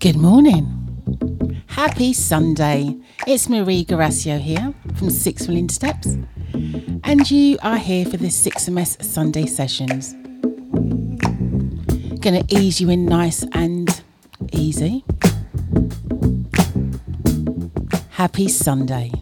Good morning. Happy Sunday. It's Marie Garacio here from Six Million Steps, and you are here for the 6MS Sunday sessions. Gonna ease you in nice and easy. Happy Sunday.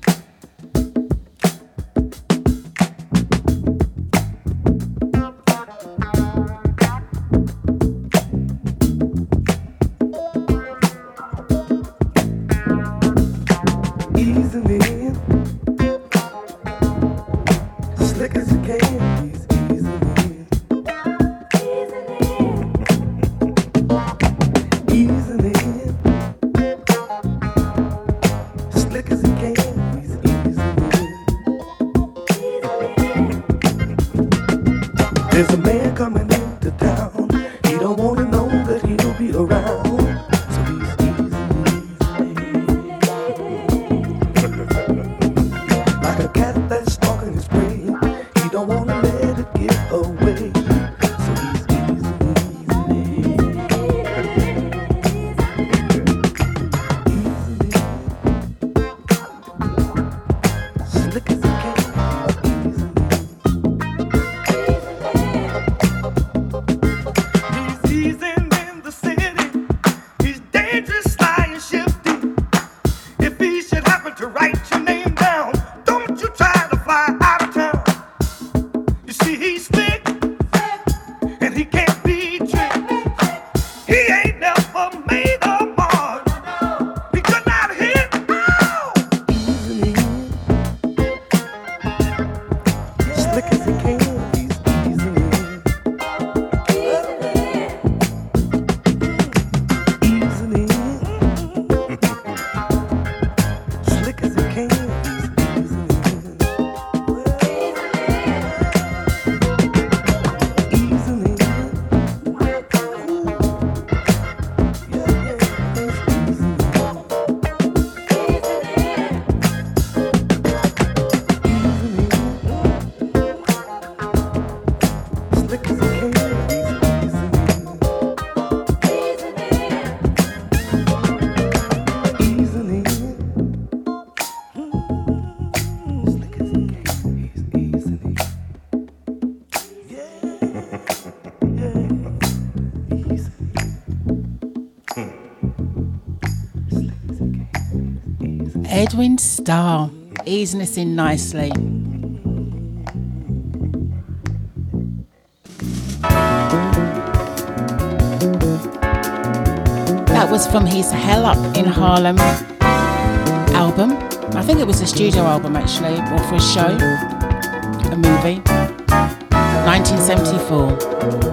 Edwin Starr, easing us in nicely. That was from his Hell Up in Harlem album. I think it was a studio album actually, or for a show, a movie. 1974.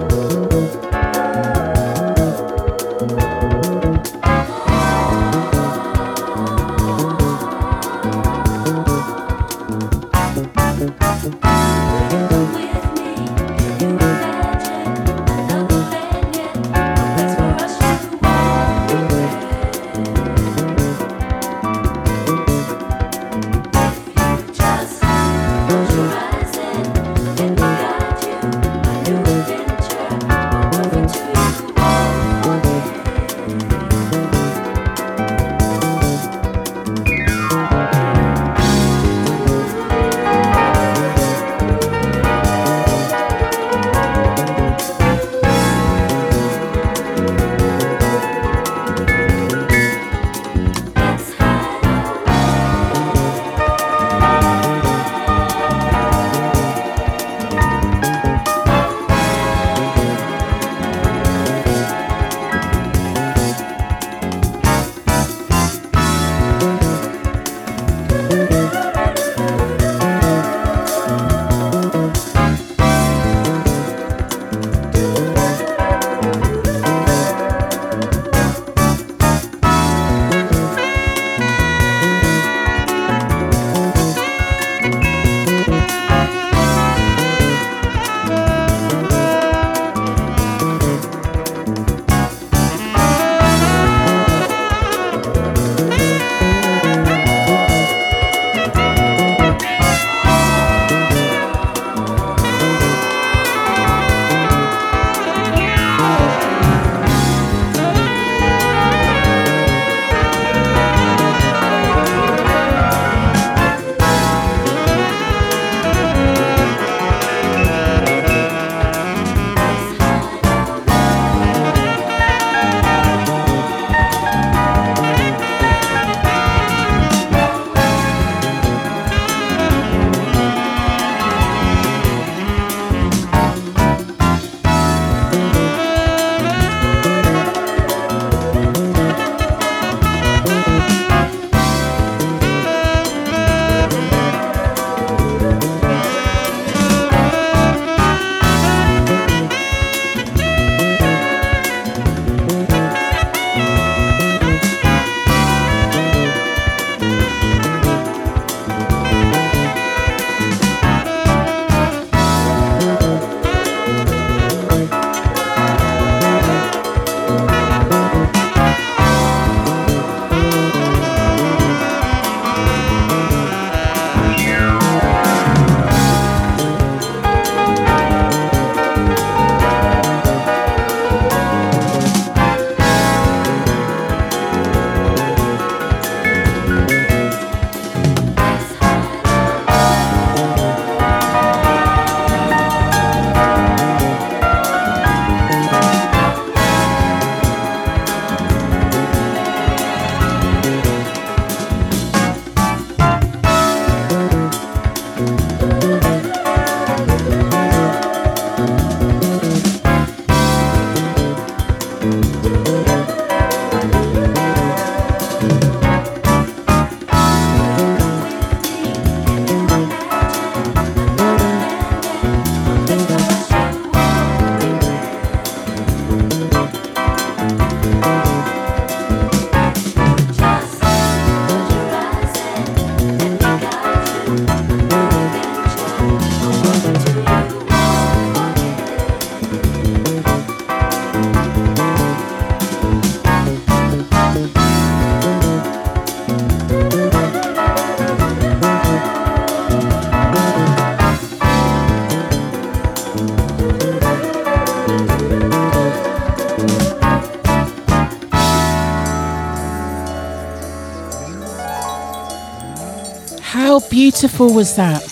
Beautiful was that?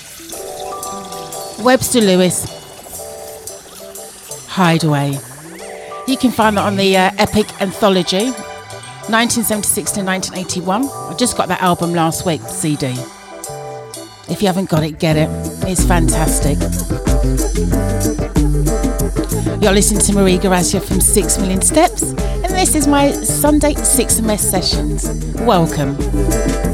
Webster Lewis, Hideaway. You can find that on the uh, Epic Anthology, 1976 to 1981. I just got that album last week, CD. If you haven't got it, get it. It's fantastic. You're listening to Marie Garcia from Six Million Steps, and this is my Sunday 6MS Sessions. Welcome.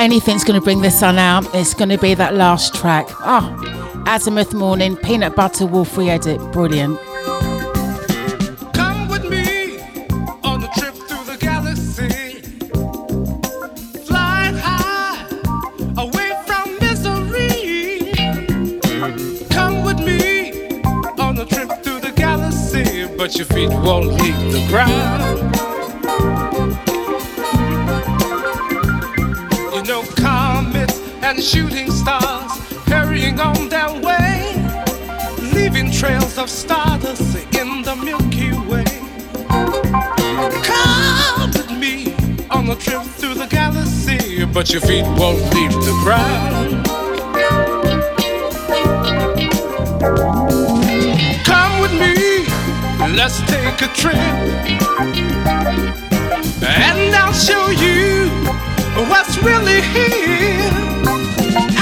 Anything's going to bring the sun out, it's going to be that last track. Oh, Azymuth Morning, Peanut Butter Wolf edit. Brilliant. Your feet won't leave the ground. Come with me, let's take a trip and I'll show you what's really here.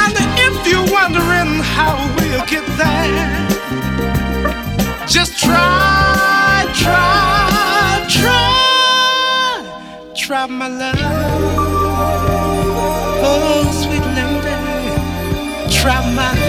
And if you're wondering how we'll get there, just try, try, try, try my love. Oh, sweet lady, try my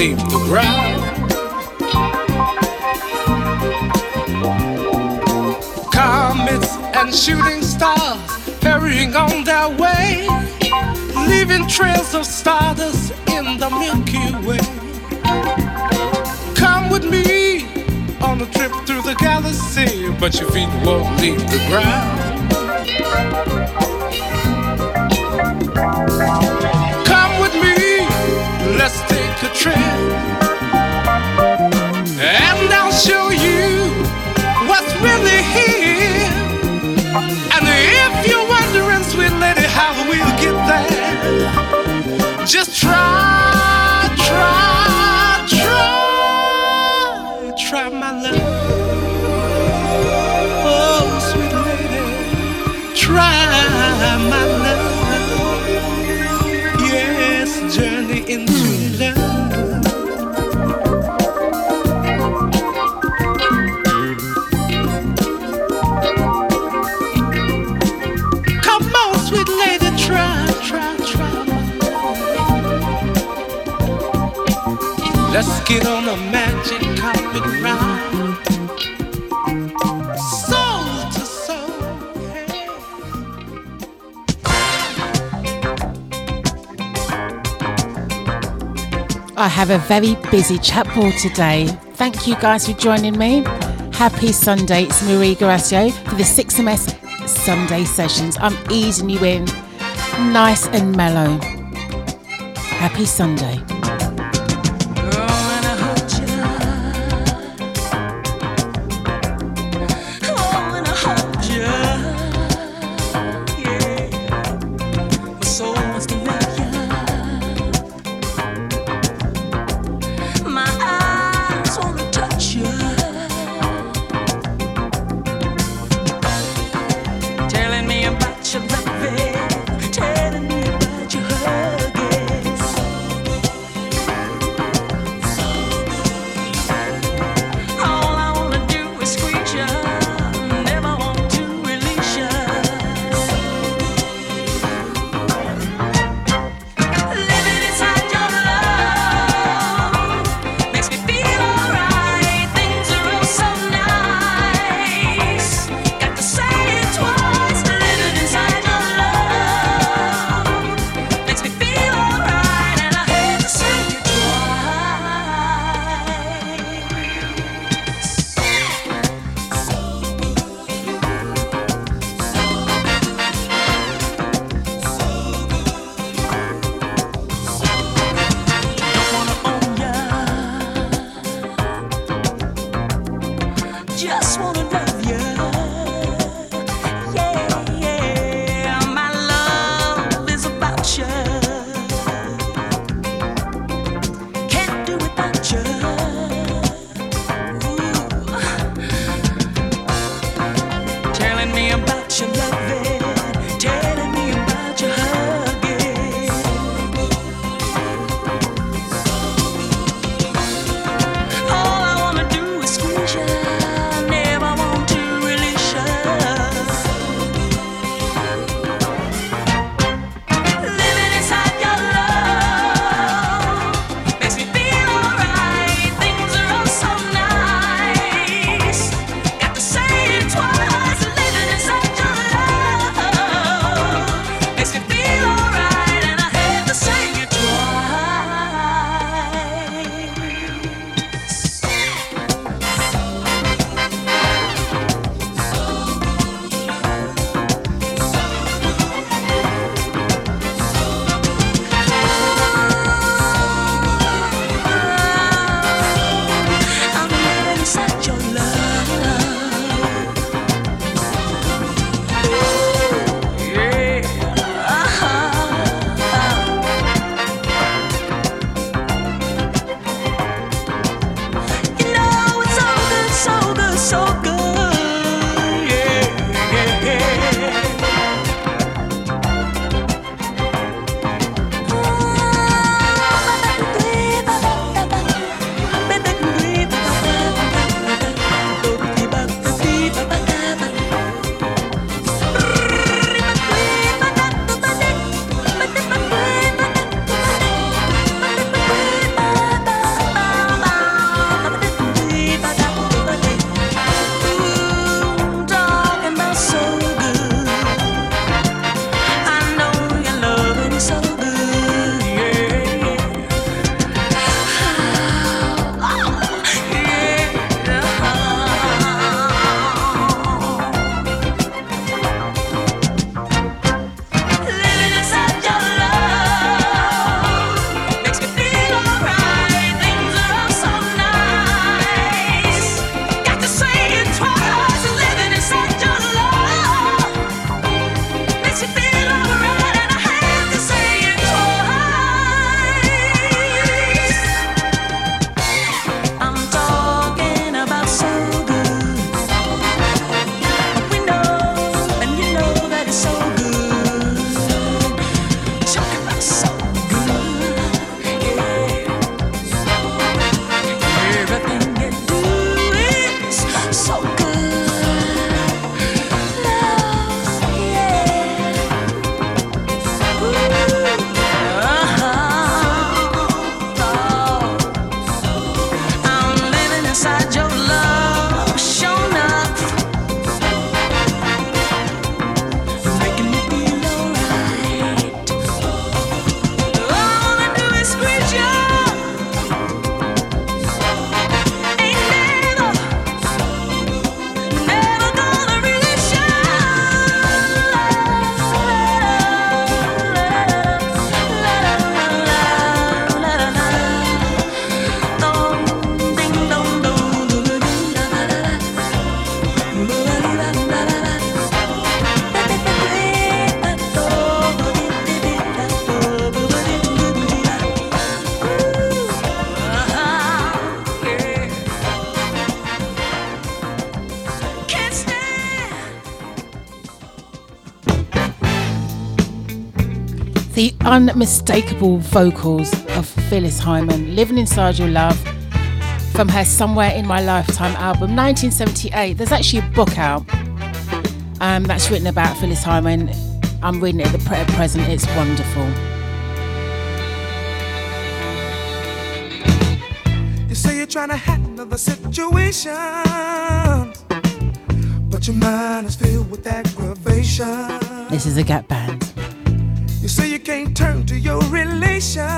leave the ground. Comets and shooting stars hurrying on their way leaving trails of stardust in the Milky Way. Come with me on a trip through the galaxy, but your feet won't leave the ground. Just try, Let's get on magic carpet ride. I have a very busy chat board today. Thank you guys for joining me. Happy Sunday. It's Marie Garasio for the 6MS Sunday sessions. I'm easing you in nice and mellow. Happy Sunday. unmistakable vocals of Phyllis Hyman, Living Inside Your Love, from her Somewhere in My Lifetime album, 1978. There's actually a book out um, that's written about Phyllis Hyman. I'm reading it at the present, it's wonderful. You say you're trying to handle the situation, but your mind is filled with aggravation. This is a gap back turn to your relation.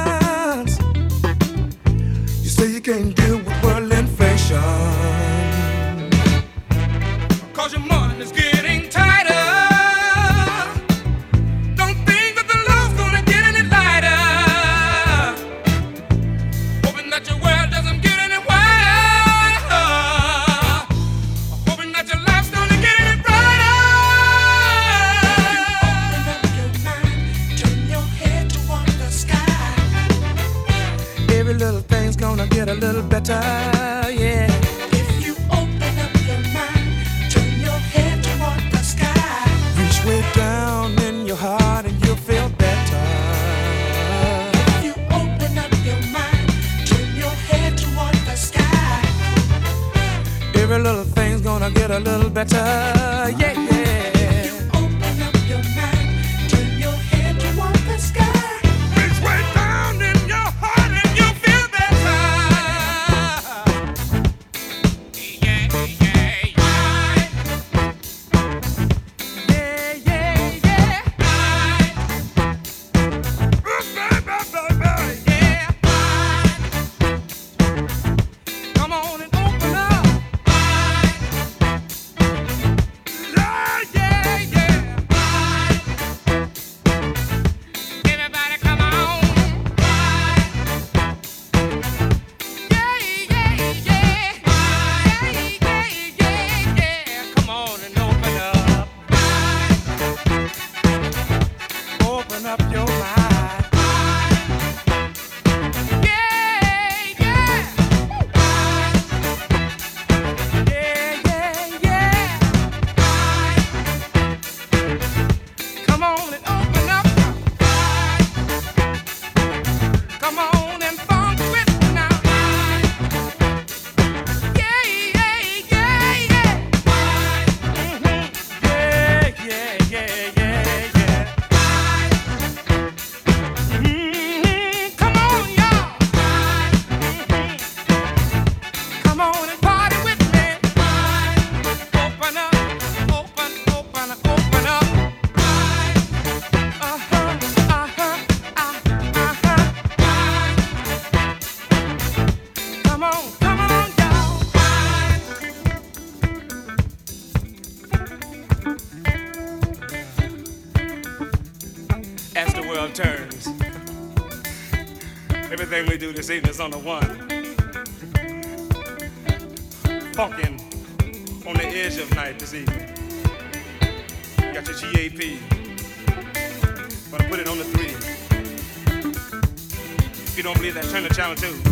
this evening is on the one. Funkin' on the edge of night this evening. You got your GAP. Gonna put it on the three. If you don't believe that, turn the channel too.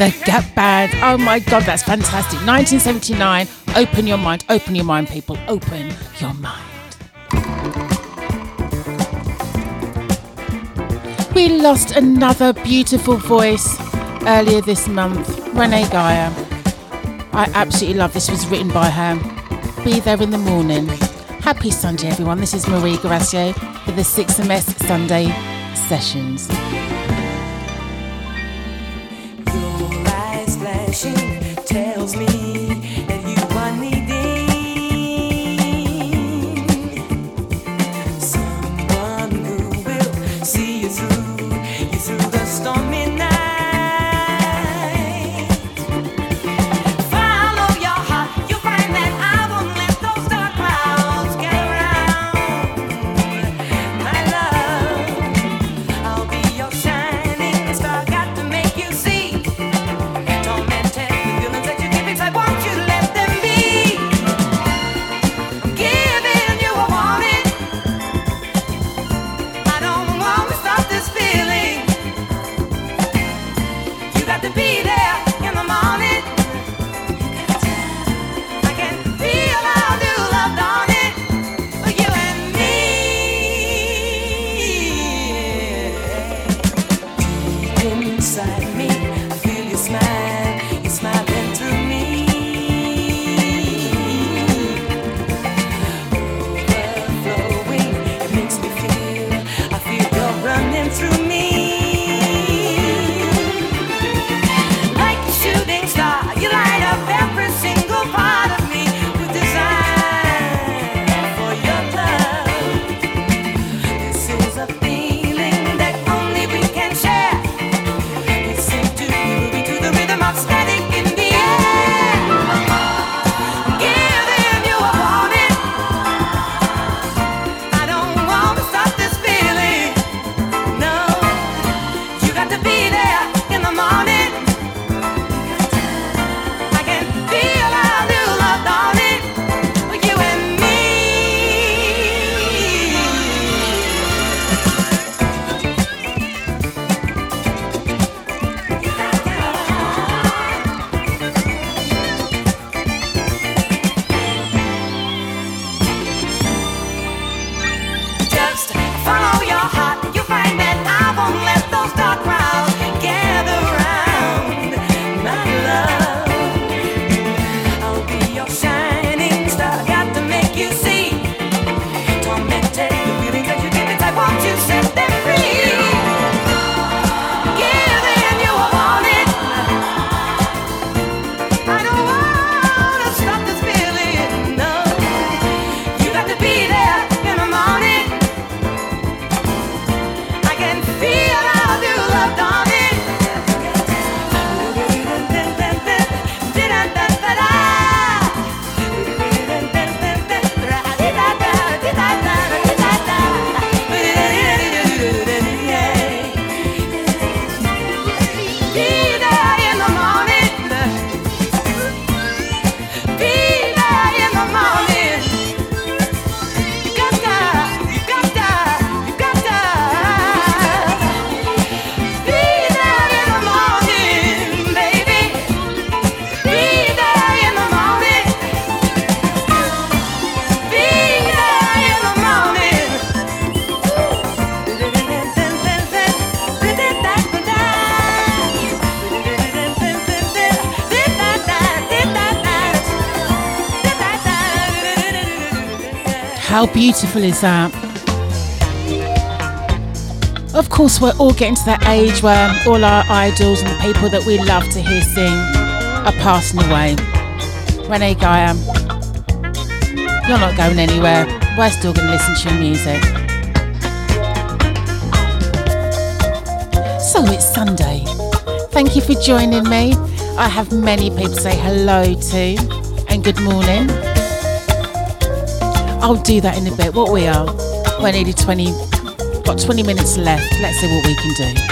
The Gap Band. Oh my God, that's fantastic. 1979. Open your mind. Open your mind, people. Open your mind. We lost another beautiful voice earlier this month, Renee Geyer. I absolutely love this. was written by her. Be there in the morning. Happy Sunday, everyone. This is Marie Gracier for the 6MS Sunday Sessions. How beautiful is that? Of course, we're all getting to that age where all our idols and the people that we love to hear sing are passing away. Renee Geyer, you're not going anywhere. We're still going to listen to your music. So it's Sunday. Thank you for joining me. I have many people say hello to and good morning. I'll do that in a bit. What we are, we're nearly 20, got 20 minutes left. Let's see what we can do.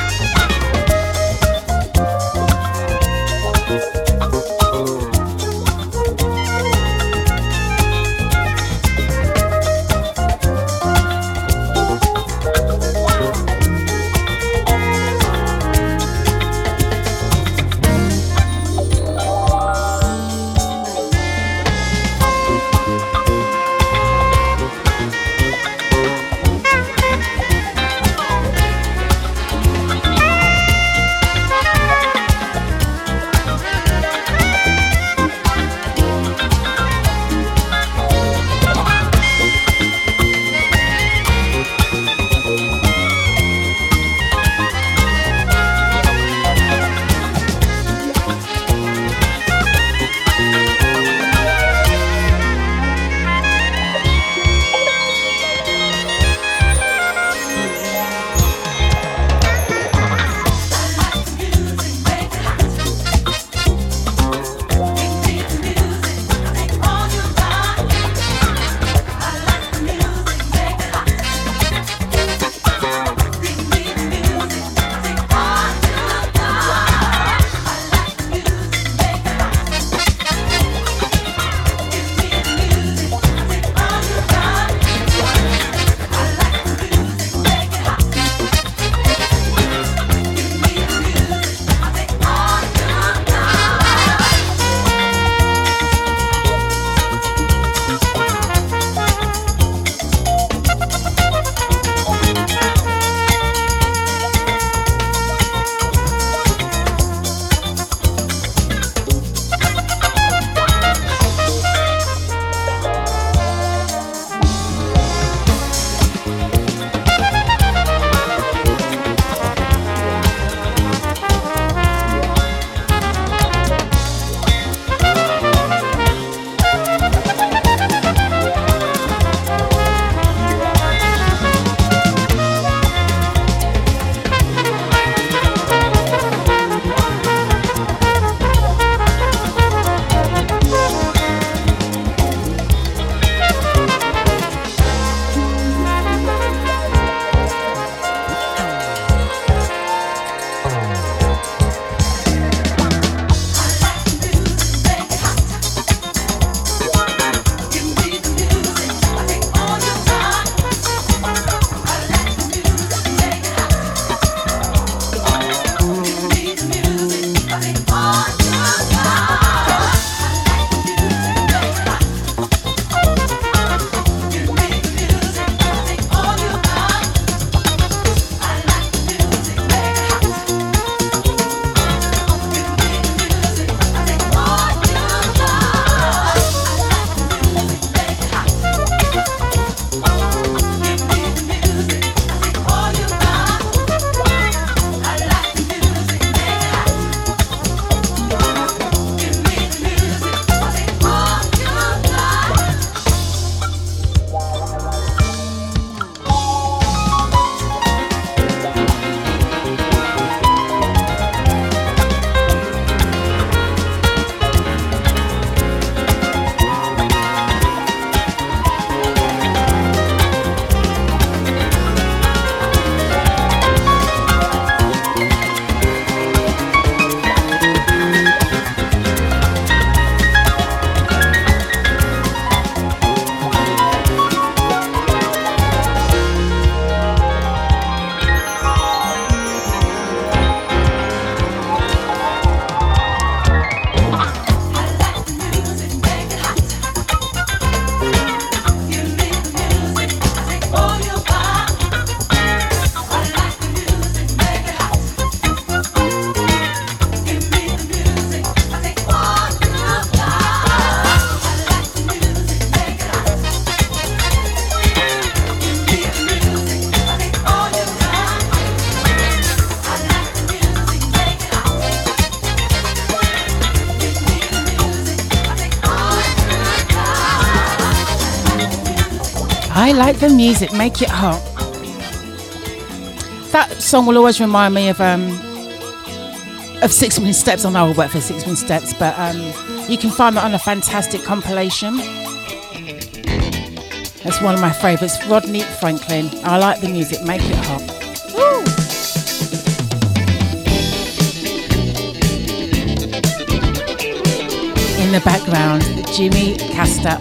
Like the music, make it hot. That song will always remind me of um, of Six Steps. I know I work for Six Steps, but um, you can find that on a fantastic compilation. That's one of my favourites. Rodney Franklin. I like the music, make it hot. In the background, Jimmy Castor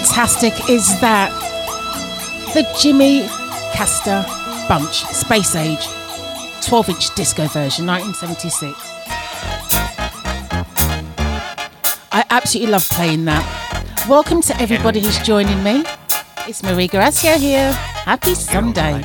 fantastic is that? The Jimmy Castor Bunch Space Age 12 inch disco version, 1976. I absolutely love playing that. Welcome to everybody who's joining me. It's Marie Gracia here. Happy Sunday.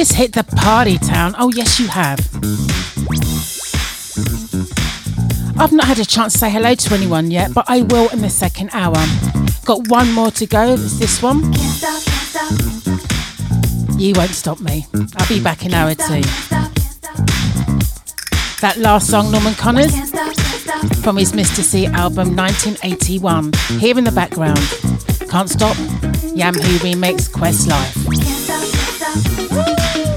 Just hit the party town. Oh, yes, you have. I've not had a chance to say hello to anyone yet, but I will in the second hour. Got one more to go. It's this one. You won't stop me. I'll be back in hour two. That last song, Norman Connors, from his Mr. C album 1981. Here in the background. Can't Stop, Yamhoo Remix, Questlife. We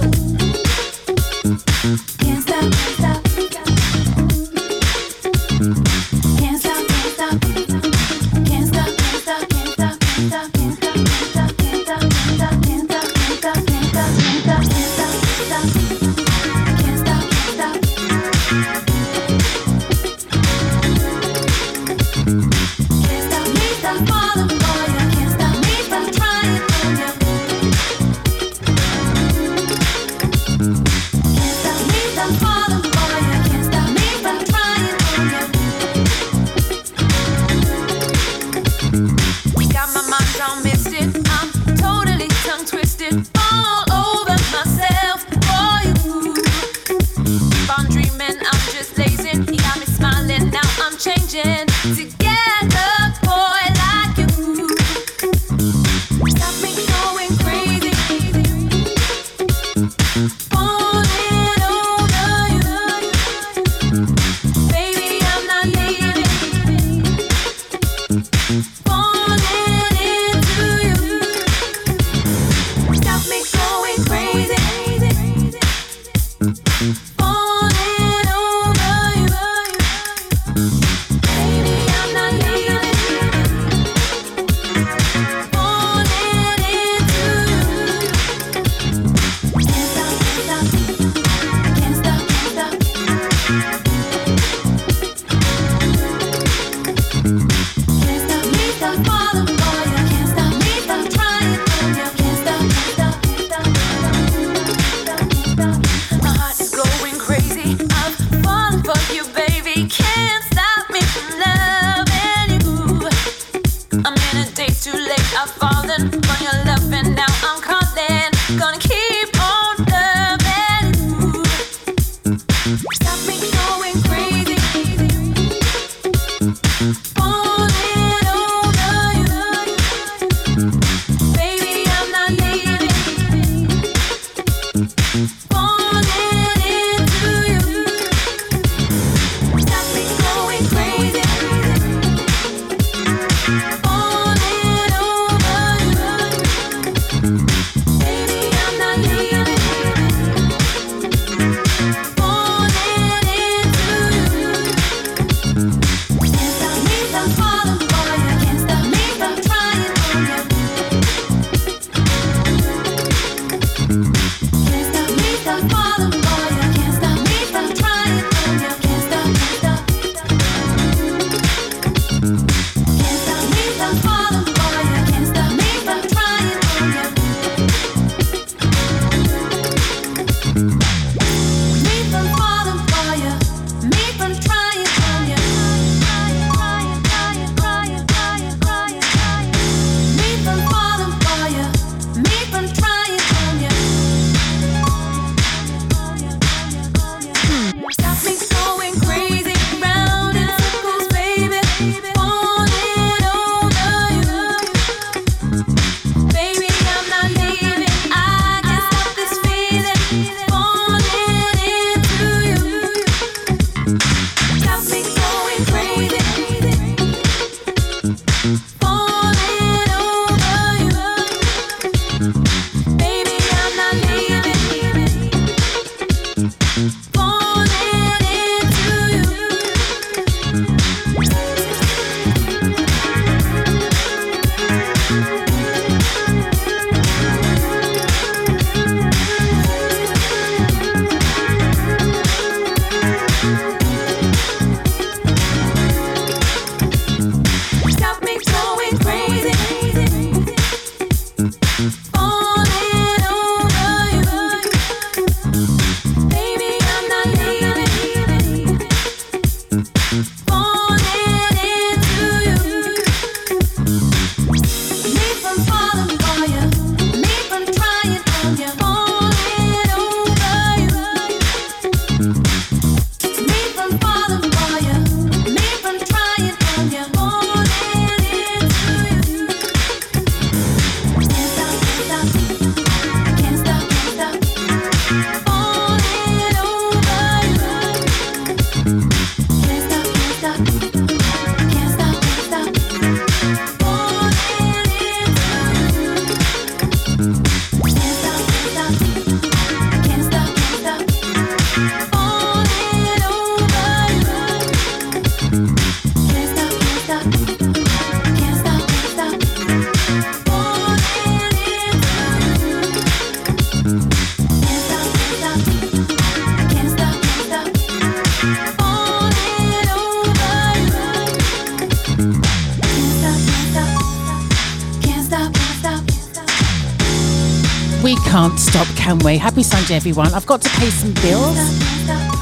we? Happy Sunday, everyone. I've got to pay some bills.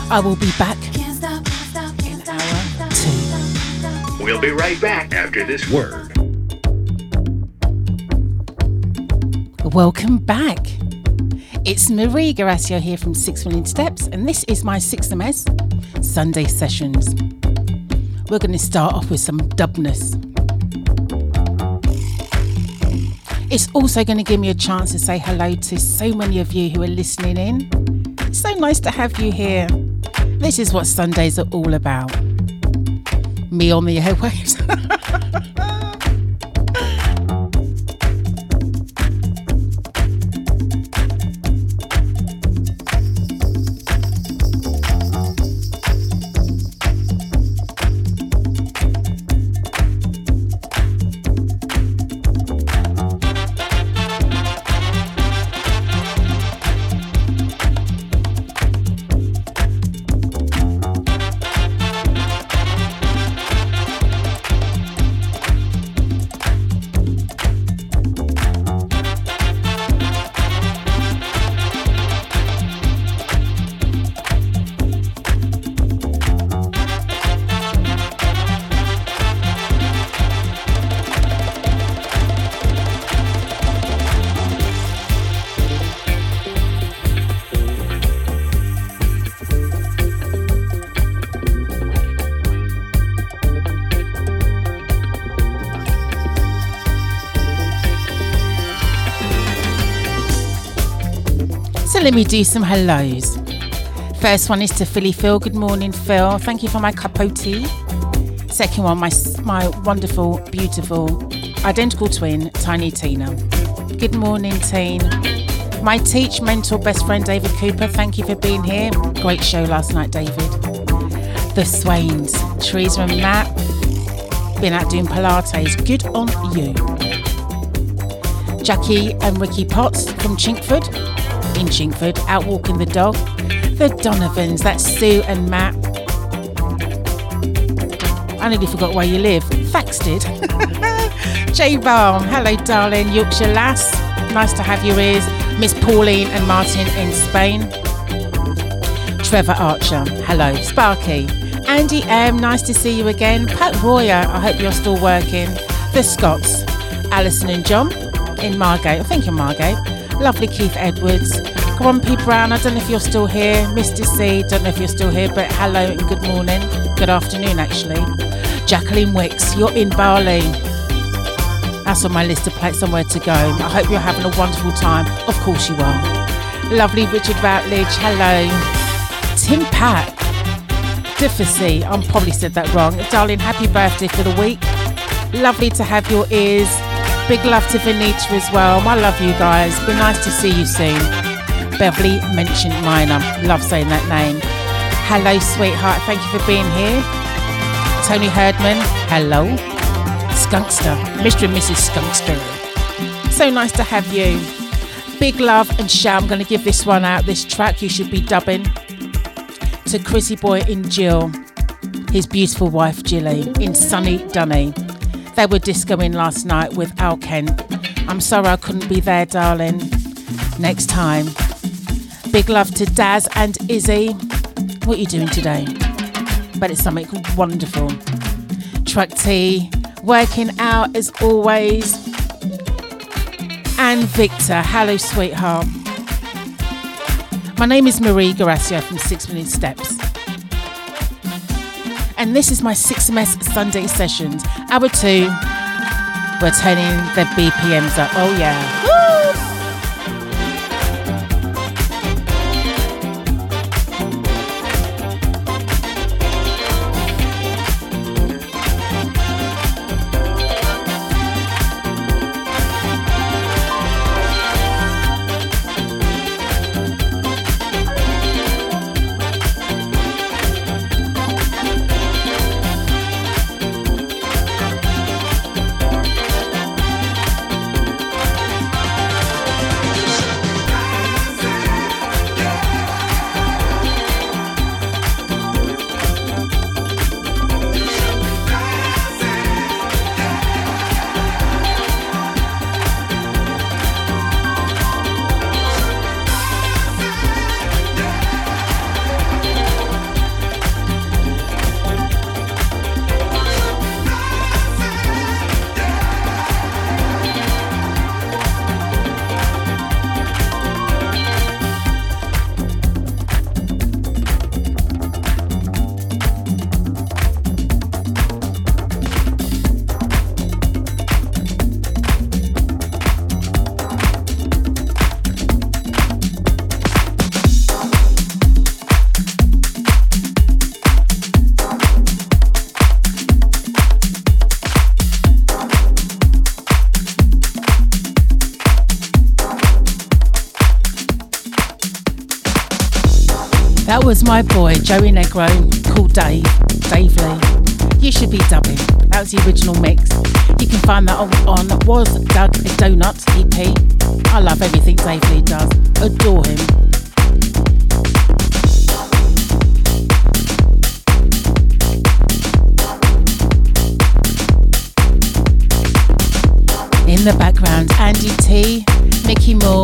I will be back in hour two. We'll be right back after this word. Welcome back. It's Marie Garasio here from Six Million Steps, and this is my 6MS Sunday sessions. We're going to start off with some dubness. It's also going to give me a chance to say hello to so many of you who are listening in. It's so nice to have you here. This is what Sundays are all about. Me on the airwaves. me do some hellos. First one is to Philly Phil. Good morning, Phil. Thank you for my cup of tea. Second one, my my wonderful, beautiful, identical twin, Tiny Tina. Good morning, Teen. My teach, mentor, best friend, David Cooper. Thank you for being here. Great show last night, David. The Swains, Teresa and Matt. Been out doing Pilates. Good on you. Jackie and Ricky Potts from Chingford in Chingford, out walking the dog. The Donovans, that's Sue and Matt. I nearly forgot where you live. Faxted. J Balm, hello darling, Yorkshire lass. Nice to have your ears. Miss Pauline and Martin in Spain. Trevor Archer, hello. Sparky. Andy M, nice to see you again. Pat Royer, I hope you're still working. The Scots, Alison and John in Margate, I think in Margate. Lovely Keith Edwards. Grumpy Brown, I don't know if you're still here. Mr. C, don't know if you're still here, but hello and good morning. Good afternoon, actually. Jacqueline Wicks, you're in Bali. That's on my list of places somewhere to go. I hope you're having a wonderful time. Of course you are. Lovely Richard Routledge, hello. Tim Pack, Diffacy, I probably said that wrong. Darling, happy birthday for the week. Lovely to have your ears. Big love to Venita as well. I love you guys. Be nice to see you soon. Beverly mentioned Minor. Love saying that name. Hello, sweetheart. Thank you for being here. Tony Herdman. Hello. Skunkster. Mr. and Mrs. Skunkster. So nice to have you. Big love and shout. I'm going to give this one out. This track you should be dubbing to Chrissy Boy in Jill, his beautiful wife Jilly in Sunny Dunny. They were discoing last night with Al Kent. I'm sorry I couldn't be there, darling. Next time. Big love to Daz and Izzy. What are you doing today? But it's something wonderful. Truck T, working out as always. And Victor, hello, sweetheart. My name is Marie Garasio from Six Million Steps and this is my 6MS Sunday sessions. Hour two, we're turning the BPMs up. Oh, yeah. That Joey Negro called Dave, Dave Lee. You should be dubbing. That was the original mix. You can find that on, Was Doug a Donut EP. I love everything Dave Lee does. Adore him. In the background, Andy T, Mickey Moore.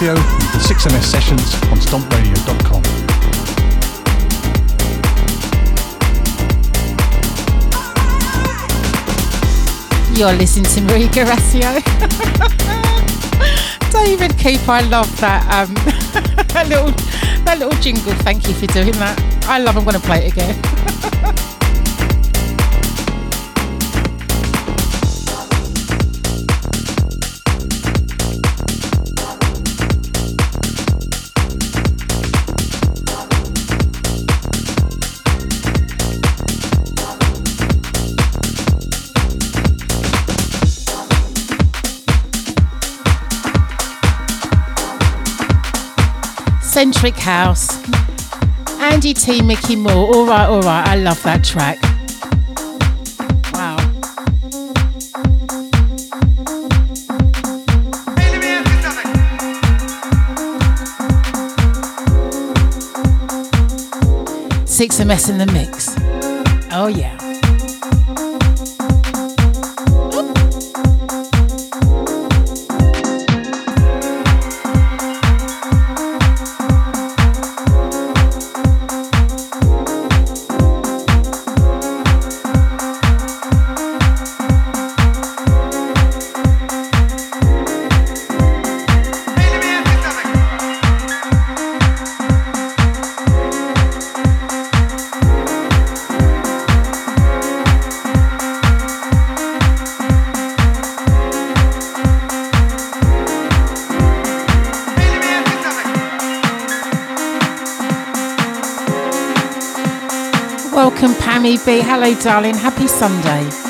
Ignacio the 6MS sessions on stompradio.com. You're listening to Marie Garasio. David Keep, I love that um, that little that little jingle. Thank you for doing that. I love. I'm going to play it again. Eccentric House. Andy T. Mickey Moore. All right, all right. I love that track. Wow. Six MS in the mix. Oh, yeah. Hello, darling. Happy Sunday.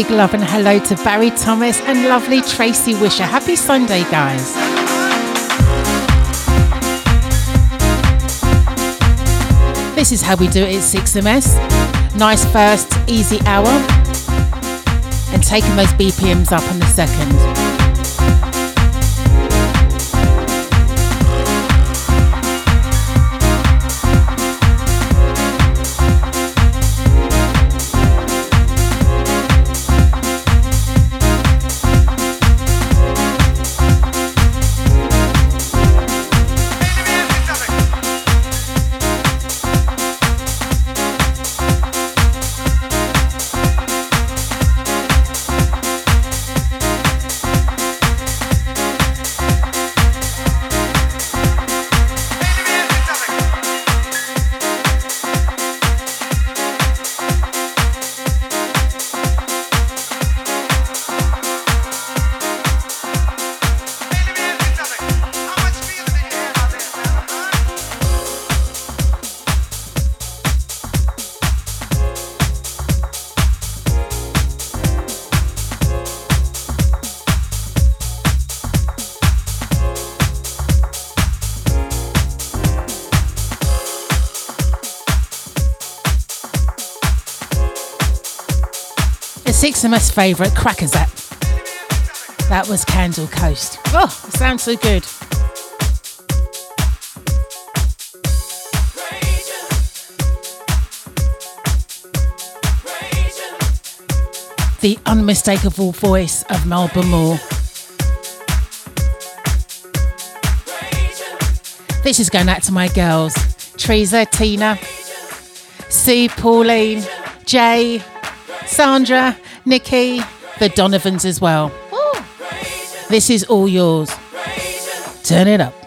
Big love and hello to Barry Thomas and lovely Tracy Wisher. Happy Sunday, guys. This is how we do it at 6MS. Nice first, easy hour. And taking those BPMs up in the second. MS favourite, Crackazat. That was Candle Coast. Oh, sounds so good. The unmistakable voice of Melba Moore. This is going out to my girls Teresa, Tina, Sue, Pauline, Jay, Sandra, Nikki, the Donovans as well. This is all yours. Turn it up.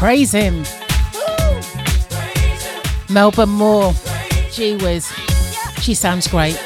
Praise him. Melba Moore. Gee whiz. She sounds great.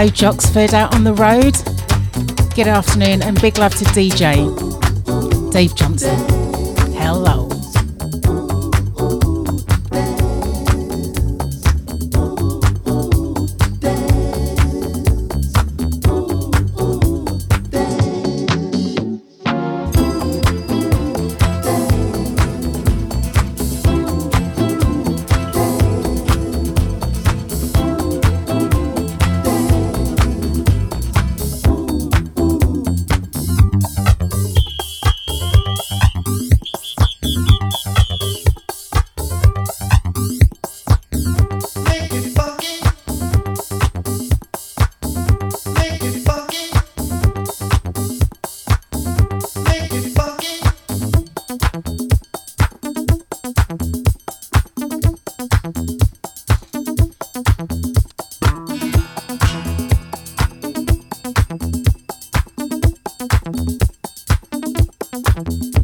Hello, Jocksford out on the road. Good afternoon and big love to DJ Dave Johnson. Thank you.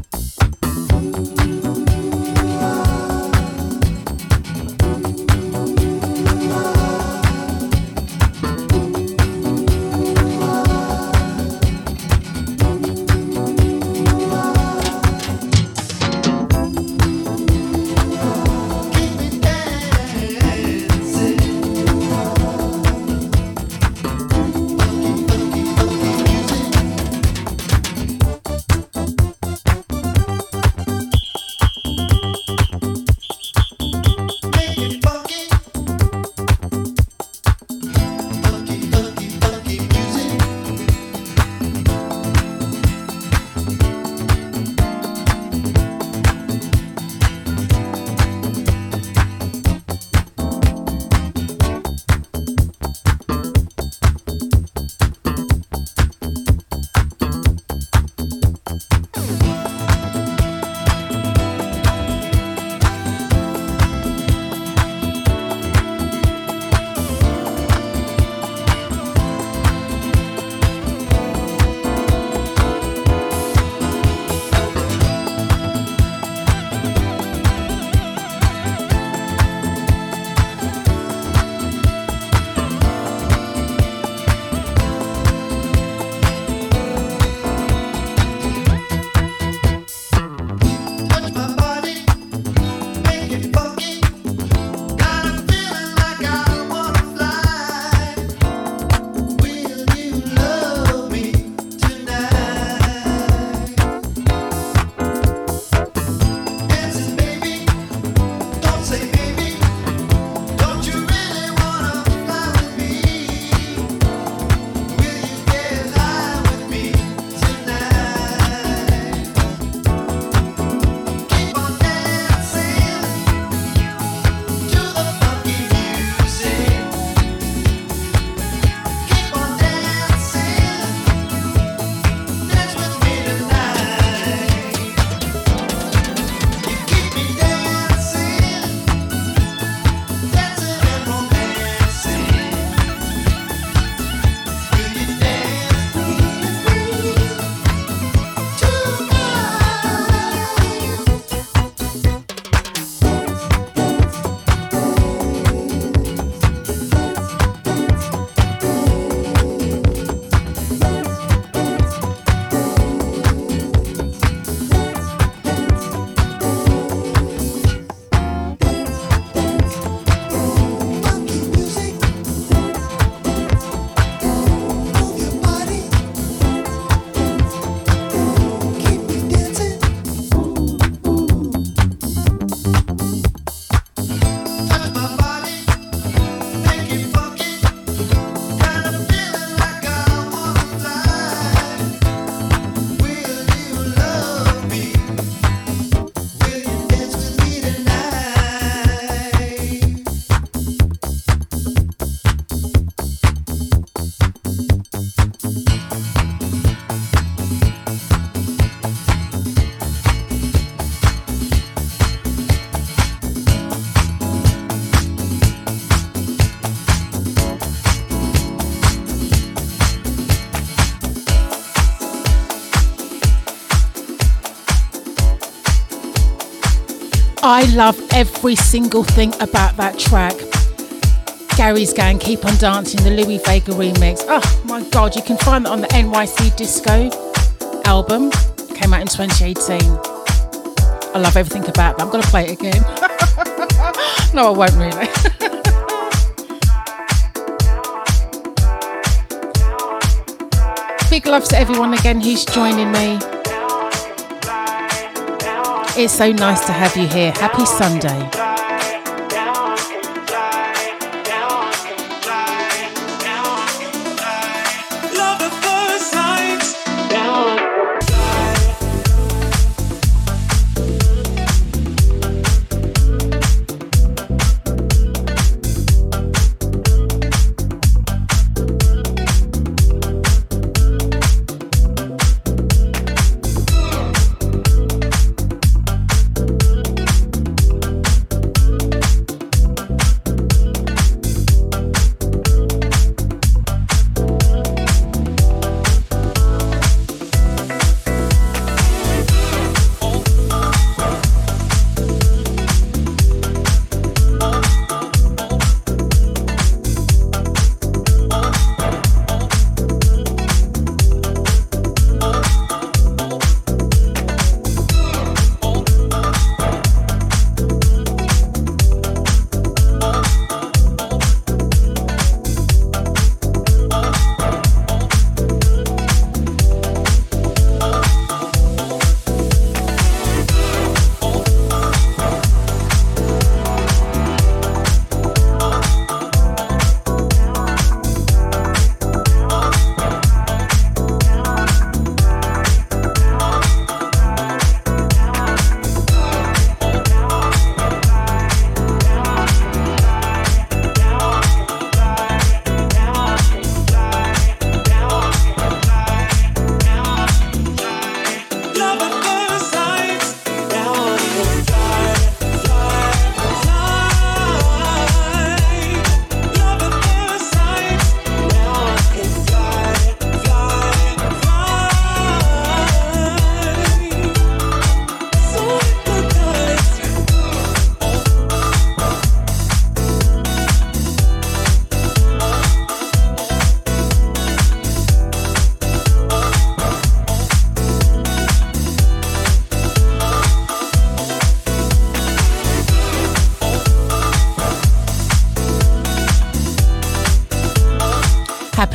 Love every single thing about that track. Gary's Gang, Keep on Dancing, the Louie Vega remix. Oh my god, you can find that on the NYC Disco album. Came out in 2018. I love everything about that. I'm going to play it again. no, I won't really. Big love to everyone again who's joining me. It's so nice to have you here. Happy Sunday.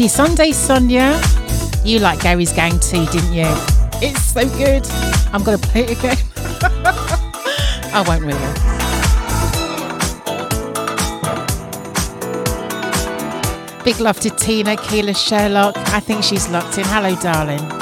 Happy Sunday, Sonia. You like Gary's Gang too, didn't you? It's so good. I'm going to play it again. I won't really. Big love to Tina, Keela Sherlock. I think she's locked in. Hello, darling.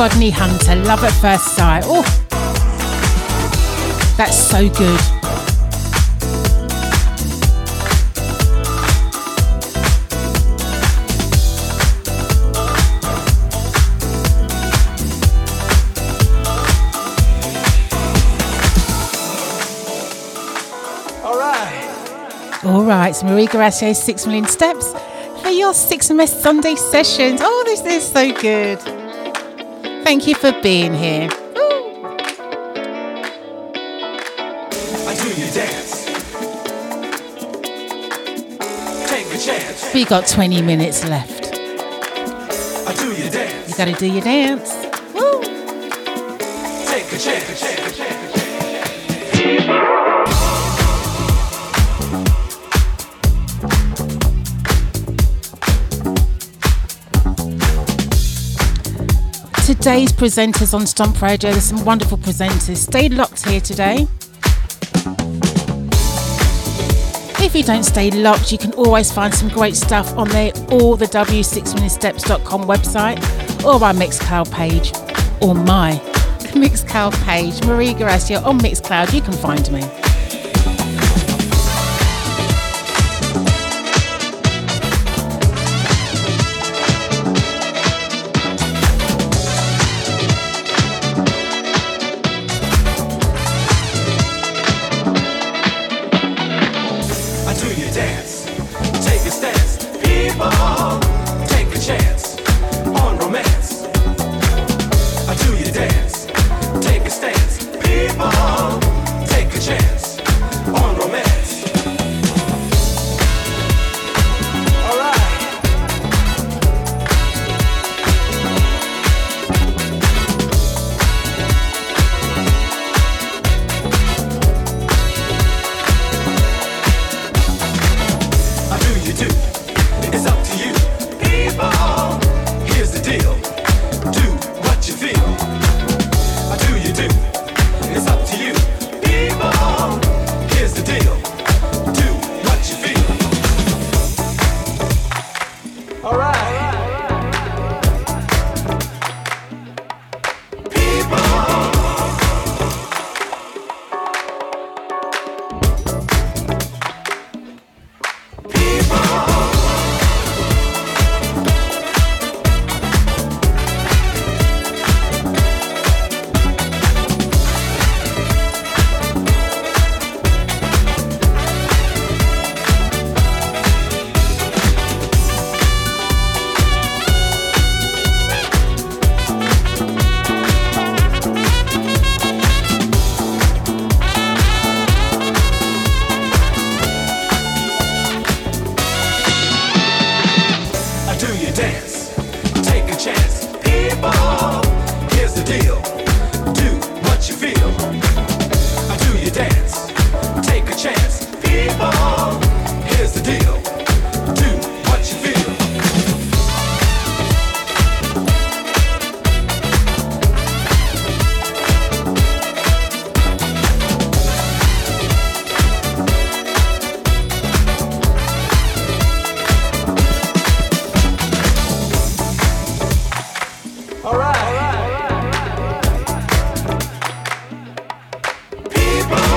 Rodney Hunter, Love at First Sight. Oh, that's so good. All right, it's Marie Six Million Steps for your Six MS Sunday sessions. Oh, this is so good. Thank you for being here. I do you dance. Take a chance. We got 20 minutes left. I do you dance. You gotta do your dance. Woo. Take a chance. Today's presenters on Stomp Radio, there's some wonderful presenters. Stay locked here today. If you don't stay locked, you can always find some great stuff on there or the w6minutesteps.com website or our Mixcloud page or my Mixcloud page, Marie Garacio on Mixcloud. You can find me. People.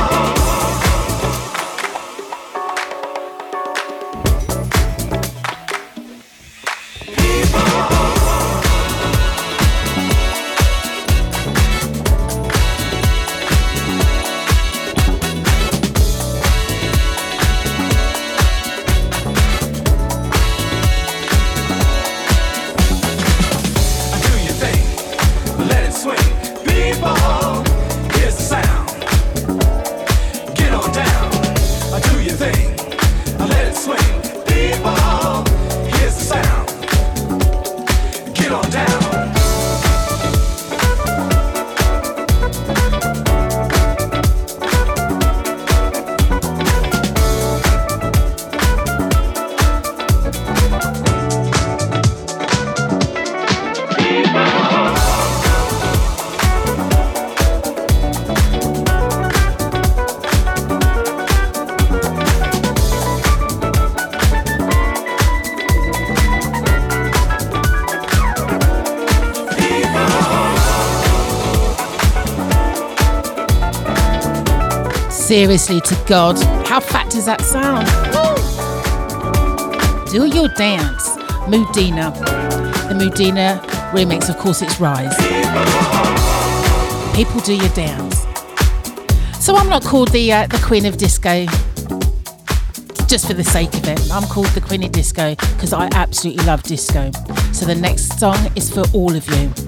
Seriously, to God, how fat does that sound? Do your dance. Mudina. The Mudina remix, of course, it's Rise. People do your dance. So I'm not called the uh, the Queen of Disco just for the sake of it. I'm called the Queen of Disco because I absolutely love disco. So the next song is for all of you.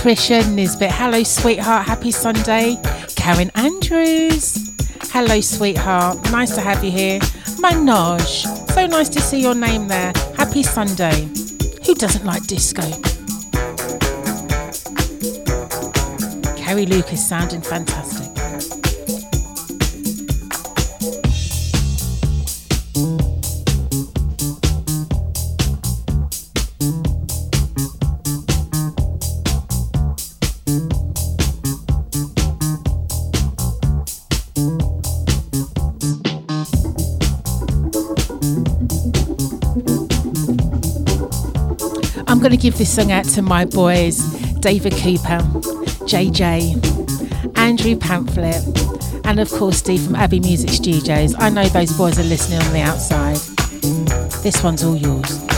Patricia Nisbet. Hello, sweetheart. Happy Sunday. Karen Andrews. Hello, sweetheart. Nice to have you here. Manoj. So nice to see your name there. Happy Sunday. Who doesn't like disco? Carrie Lucas sounding fantastic. Give this song out to my boys, David Cooper, JJ, Andrew Pamphlet, and of course Steve from Abbey Music Studios. I know those boys are listening on the outside. This one's all yours.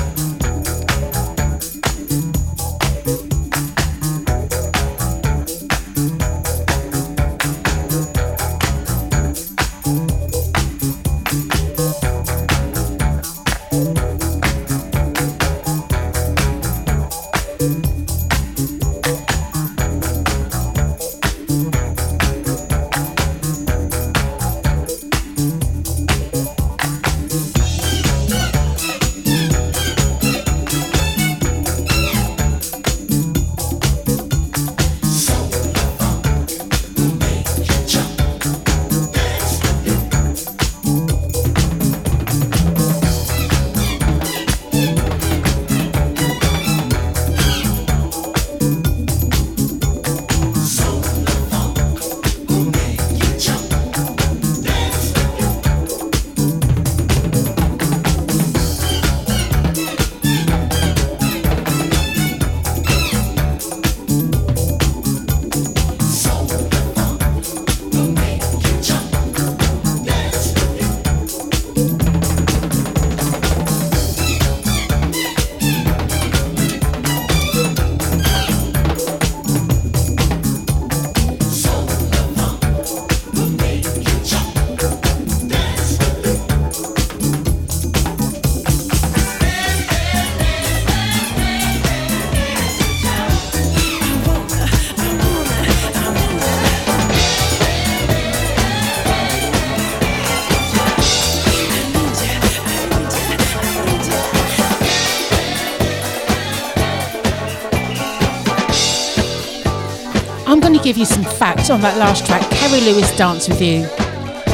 You some facts on that last track. Carrie Lucas Dance with You,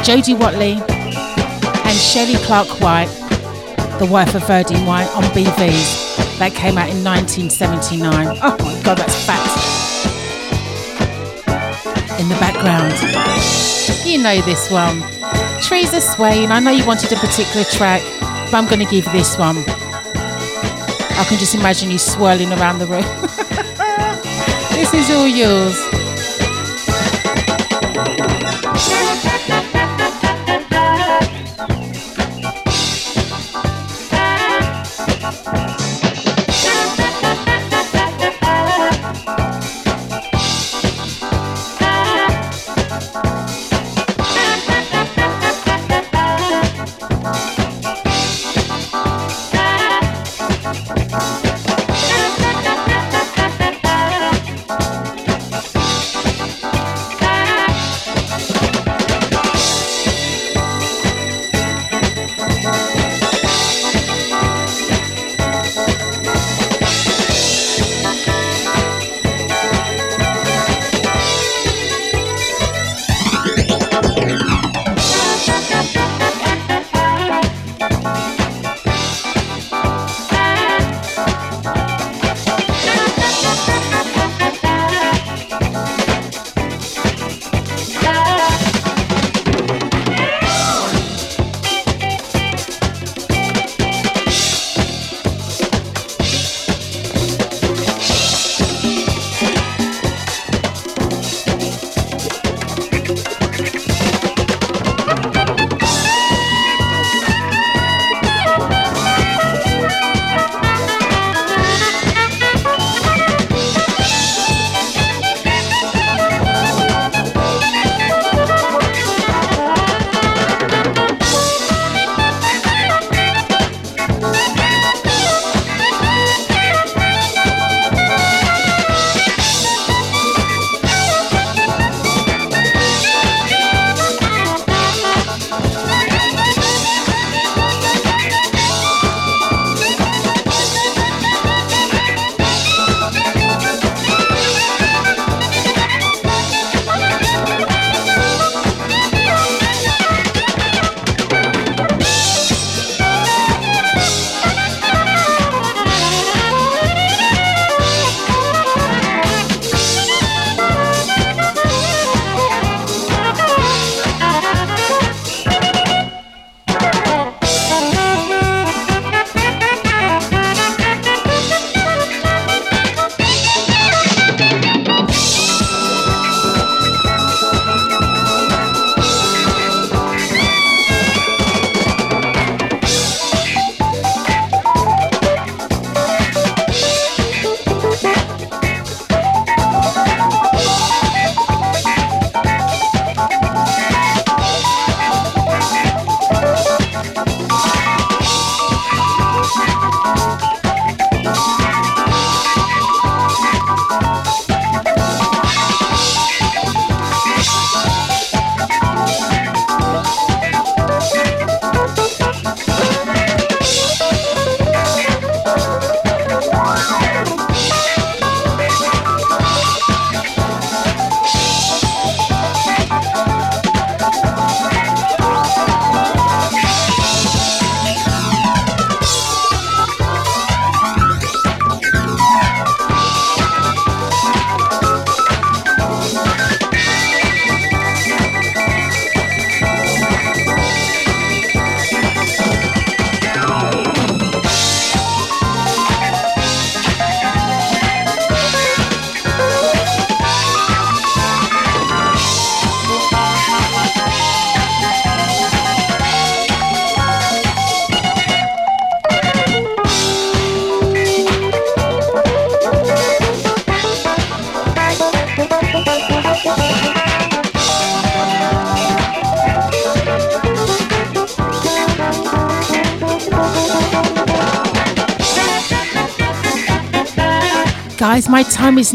Jody Watley, and Shelley Clark White, the wife of Verdine White, on BVs. That came out in 1979. Oh my god, that's facts. In the background. You know this one. Trees are swaying. I know you wanted a particular track, but I'm going to give this one. I can just imagine you swirling around the room. this is all yours.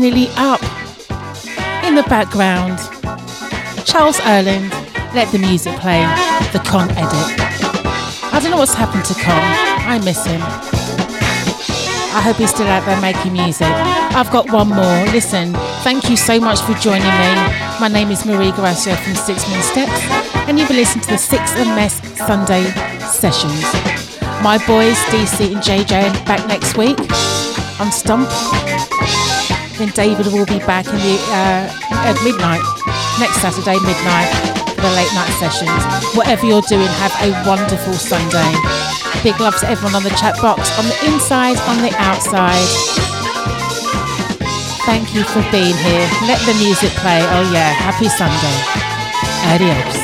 Nearly up. In the background, Charles Earland, let the music play, the Kon edit. I don't know what's happened to Kon. I miss him. I hope he's still out there making music. I've got one more. Listen, thank you so much for joining me. My name is Marie Gracia from Six Moon Steps, and you've been listening to the Six and Mess Sunday sessions. My boys, DC and JJ, are back next week on Stomp. Then David will be back in the uh, at midnight next Saturday midnight for the late night sessions. Whatever you're doing, have a wonderful Sunday. Big love to everyone on the chat box, on the inside, on the outside. Thank you for being here. Let the music play. Oh yeah, happy Sunday. Adios.